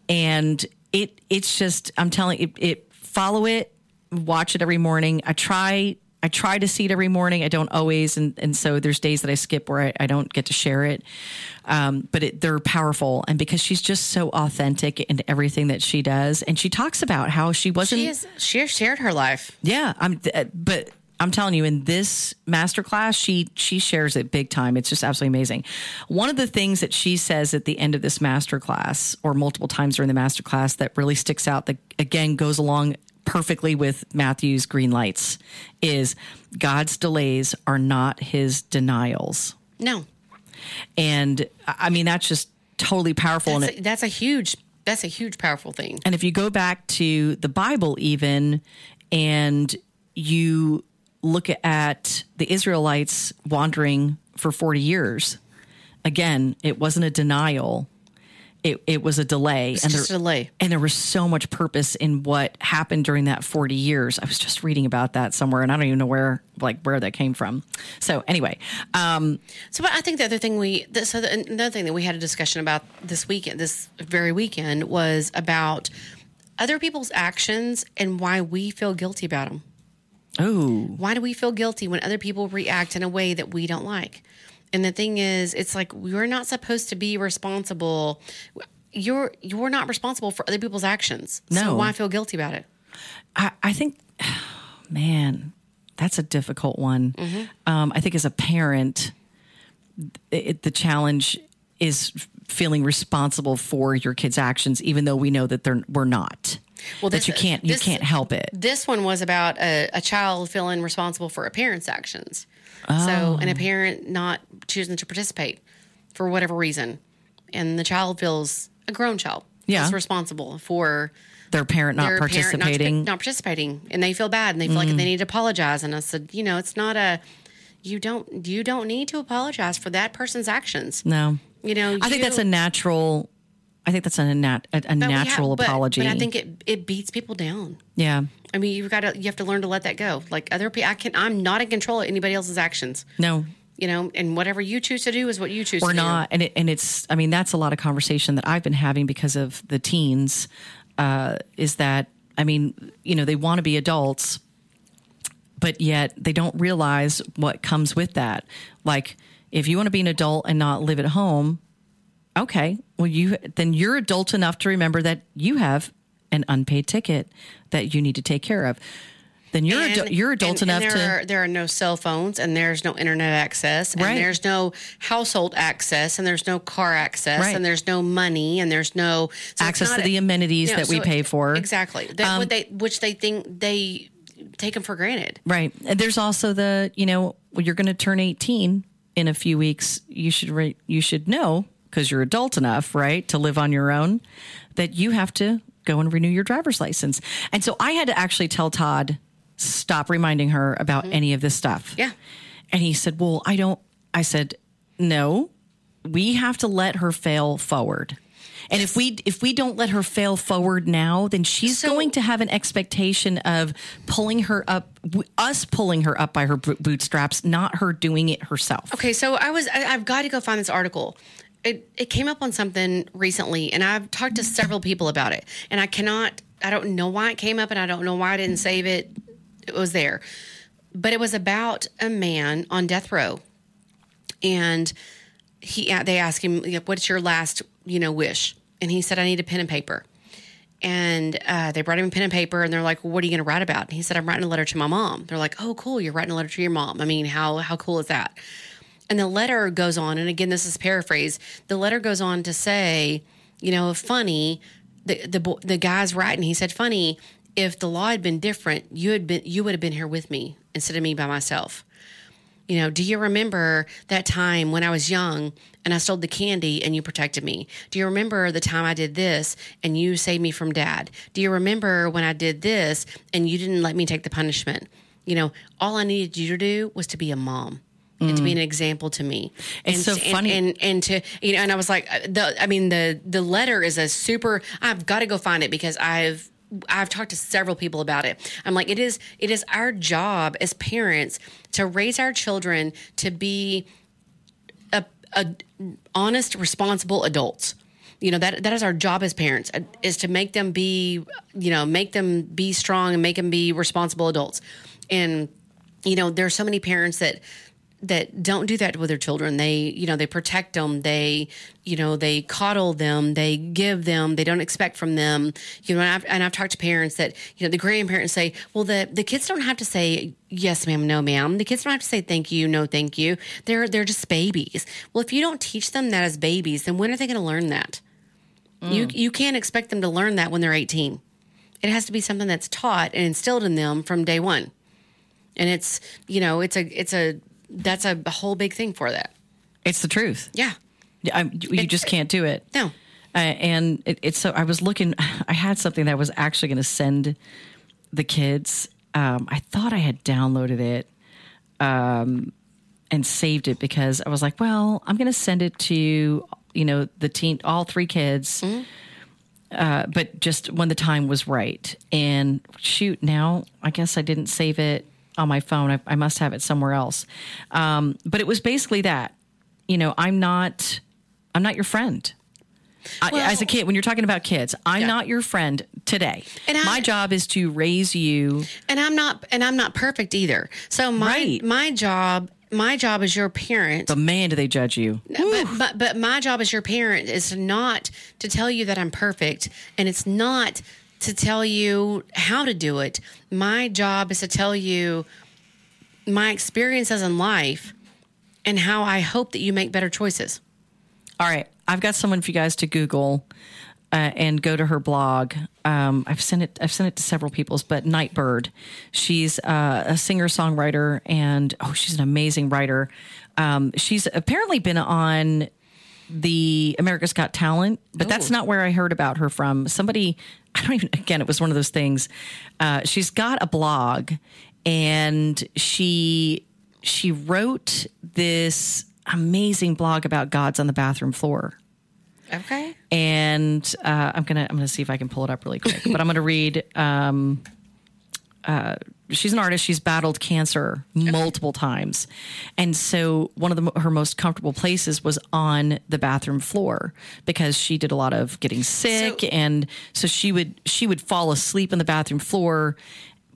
And it it's just, I'm telling it, it follow it, watch it every morning. I try I try to see it every morning. I don't always, and, and so there's days that I skip where I, I don't get to share it. Um, but it, they're powerful, and because she's just so authentic in everything that she does, and she talks about how she wasn't. she is she shared her life. Yeah, I'm. uh, But I'm telling you, in this masterclass, she she shares it big time. It's just absolutely amazing. One of the things that she says at the end of this masterclass, or multiple times during the masterclass, that really sticks out, that again goes along perfectly with Matthew's green lights, is God's delays are not His denials. No, And I mean that's just totally powerful. and it, a, that's a huge that's a huge powerful thing. And if you go back to the Bible, even, and you look at the Israelites wandering for 40 years, again, it wasn't a denial. It, it was a delay. It's just a delay. And there was so much purpose in what happened during that 40 years. I was just reading about that somewhere and I don't even know where, like, where that came from. So, anyway, um, So, but I think the other thing we, the, so the, another thing that we had a discussion about this weekend, this very weekend, was about other people's actions and why we feel guilty about them. oh, Why do we feel guilty when other people react in a way that we don't like? And the thing is, it's like we're not supposed to be responsible. You're you're not responsible for other people's actions. So No. why feel guilty about it? I, I think, (sighs) man, that's a difficult one. Um, I think as a parent, it, the challenge is feeling responsible for your kids' actions, even though we know that they're we're not. Well, that you can't you this- can't help it. This one was about a, a child feeling responsible for a parent's actions. So, Oh. and a parent not choosing to participate for whatever reason. And the child feels, a grown child, Yeah. is responsible for Their parent not their parent not, participating. not participating. And they feel bad and they feel like Mm. they need to apologize. And I said, you know, it's not a, you don't, you don't need to apologize for that person's actions. no, You know, I think that's a natural. I think that's a, nat, a, a we have- natural but- apology. But I think it, it beats people down. yeah. I mean, you've got to you have to learn to let that go. Like other people, I can I'm not in control of anybody else's actions. No, You know, and whatever you choose to do is what you choose. To do. We're not and it, and it's i mean that's a lot of conversation that i've been having because of the teens uh, is that i mean you know they want to be adults but yet they don't realize what comes with that like if you want to be an adult and not live at home okay well you then you're adult enough to remember that you have an unpaid ticket that you need to take care of then you're And- adu- you're adult and- enough and to there Are, there are no cell phones, and there's no internet access, and there's no household access, and there's no car access, Right. and there's no money, and there's no so Access to the amenities you know, that we pay for. Exactly. That Um, they which they think they take them for granted. Right. And there's also the, you know, you're going to turn 18 in a few weeks. You should re- you should know because you're adult enough, right, to live on your own that you have to go and renew your driver's license. And so I had to actually tell Todd stop reminding her about any of this stuff. Mm-hmm. Yeah. And he said, "Well, I don't." I said, "No. We have to let her fail forward." And if we if we don't let her fail forward now, then she's going to have an expectation of pulling her up, us pulling her up by her bootstraps, not her doing it herself. Okay, so I was I, I've got to go find this article. It it came up on something recently, and I've talked to several people about it, and I cannot. I don't know why it came up, and I don't know why I didn't save it. It was there, but it was about a man on death row, and he they asked him, "What's your last you know wish?" And he said, "I need a pen and paper." And uh, they brought him a pen and paper, and they're like, well, "What are you going to write about?" And he said, "I'm writing a letter to my mom." They're like, "Oh, cool! You're writing a letter to your mom. I mean, how how cool is that?" And the letter goes on, and again, this is paraphrase. The letter goes on to say, you know, funny. The the the guy's writing. He said, "Funny, if the law had been different, you had been you would have been here with me instead of me by myself." You know, do you remember that time when I was young and I stole the candy and you protected me? Do you remember the time I did this and you saved me from dad? Do you remember when I did this and you didn't let me take the punishment? You know, all I needed you to do was to be a mom. And to be an example to me, It's and so to- and- funny. and, and to you know, and I was like, uh, the I mean, the the letter is a super. I've got to go find it because I've I've talked to several people about it. I'm like, it is it is our job as parents to raise our children to be a, a honest, responsible adults. You know that that is our job as parents uh, is to make them be, you know, make them be strong and make them be responsible adults. And you know, there are so many parents that that don't do that with their children. They, you know, they protect them. They, you know, they coddle them. They give them. They don't expect from them. You know, and I've, and I've talked to parents that, you know, the grandparents say, well, the the kids don't have to say yes, ma'am, no, ma'am. The kids don't have to say thank you, no, thank you. They're they're just babies. Well, if you don't teach them that as babies, then when are they going to learn that? Mm. You you can't expect them to learn that when they're 18. It has to be something that's taught and instilled in them from day one. And it's, you know, it's a it's a that's a whole big thing for that. It's the truth. Yeah. I'm, you just can't do it. No. Uh, and it, it's so I was looking. I had something that I was actually going to send the kids. Um, I thought I had downloaded it um, and saved it because I was like, well, I'm going to send it to you know the teen, all three kids. Uh, but just when the time was right. And shoot, now I guess I didn't save it on my phone. I, I must have it somewhere else. Um, but it was basically that. You know, I'm not. I'm not your friend. I, as a kid, when you're talking about kids, I'm not your friend today. And I- my job is to raise you. And I'm not and I'm not perfect either. So my Right. my job my job as your parent But man, do they judge you? but, but but my job as your parent is not to tell you that I'm perfect and it's not to tell you how to do it. My job is to tell you my experiences in life and how I hope that you make better choices. All right. I've got someone for you guys to Google uh, and go to her blog. Um, I've sent it. I've sent it to several people's, but Nightbirde. She's uh, a singer songwriter, and oh, she's an amazing writer. Um, she's apparently been on the America's Got Talent, but that's not where I heard about her from. Somebody, (laughs) I don't even. Again, it was one of those things. Uh, she's got a blog, and she she wrote this amazing blog about gods on the bathroom floor Okay. and uh, I'm gonna I'm gonna see if I can pull it up really quick. but I'm gonna read. Um, uh, she's an artist. She's battled cancer multiple times, and so one of the, her most comfortable places was on the bathroom floor because she did a lot of getting sick, and so she would she would fall asleep on the bathroom floor.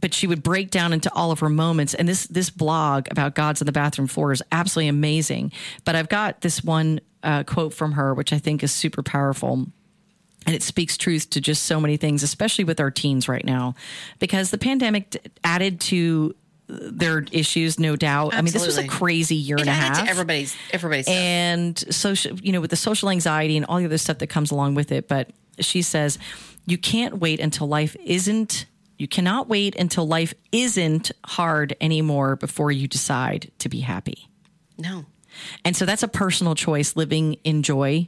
But she would break down into all of her moments, and this this blog about gods on the bathroom floor is absolutely amazing. But I've got this one uh, quote from her, which I think is super powerful and it speaks truth to just so many things, especially with our teens right now, because the pandemic d- added to their issues, no doubt. Absolutely. I mean, this was a crazy year It and a half. everybody's everybody's stuff. and social, you know, with the social anxiety and all the other stuff that comes along with it. But she says, you can't wait until life isn't. You cannot wait until life isn't hard anymore before you decide to be happy. no. And so that's a personal choice living in joy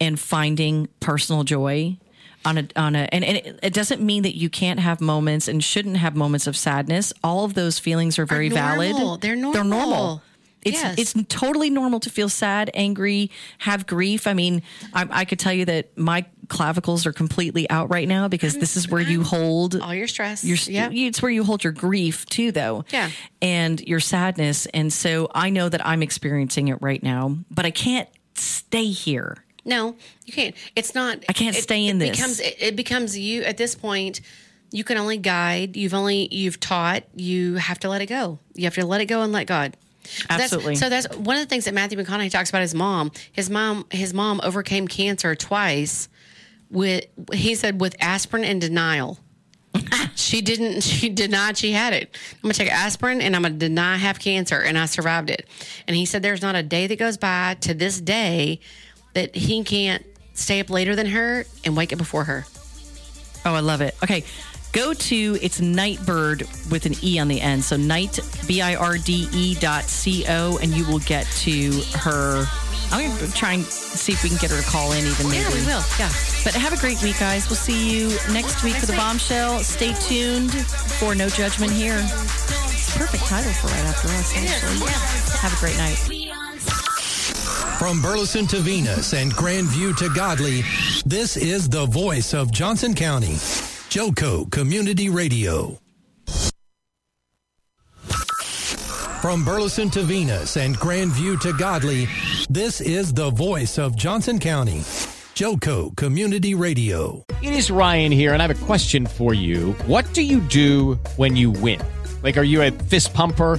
and finding personal joy on a on a and, and it, it doesn't mean that you can't have moments and shouldn't have moments of sadness. All of those feelings are very normal. valid. They're normal. They're normal. normal. It's Yes. it's totally normal to feel sad, angry, have grief. I mean, I, I could tell you that my clavicles are completely out right now because this is where you mm-hmm. hold All your stress. your yeah. it's where you hold your grief too though Yeah. and your sadness and so i know that i'm experiencing it right now but i can't stay here No, you can't. It's not. I can't it- stay in it this. Becomes it, it becomes you at this point. You can only guide. You've only you've taught. You have to let it go. You have to let it go and let God. That's- Absolutely. so that's one of the things that Matthew McConaughey talks about his mom. His mom. His mom overcame cancer twice. With he said with aspirin and denial. (laughs) she didn't. She denied she had it. I'm gonna take aspirin and I'm gonna deny I have cancer, and I survived it. And he said there's not a day that goes by to this day that he can't stay up later than her and wake up before her. oh i love it okay go to it's nightbird with an e on the end so night b-i-r-d-e E dot c-o and you will get to her i'm gonna try and see if we can get her to call in even maybe Yeah, we will. Yeah. But have a great week, guys. We'll see you next week for the bombshell. Stay tuned for No Judgment here. Perfect title for right after us, actually. Have a great night. From Burleson to Venus and Grandview to Godley, this is the voice of Johnson County. Joco Community Radio. From Burleson to Venus and Grandview to Godley, this is the voice of Johnson County. Joco Community Radio. It is Ryan here, and I have a question for you. What do you do when you win? Like, are you a fist pumper?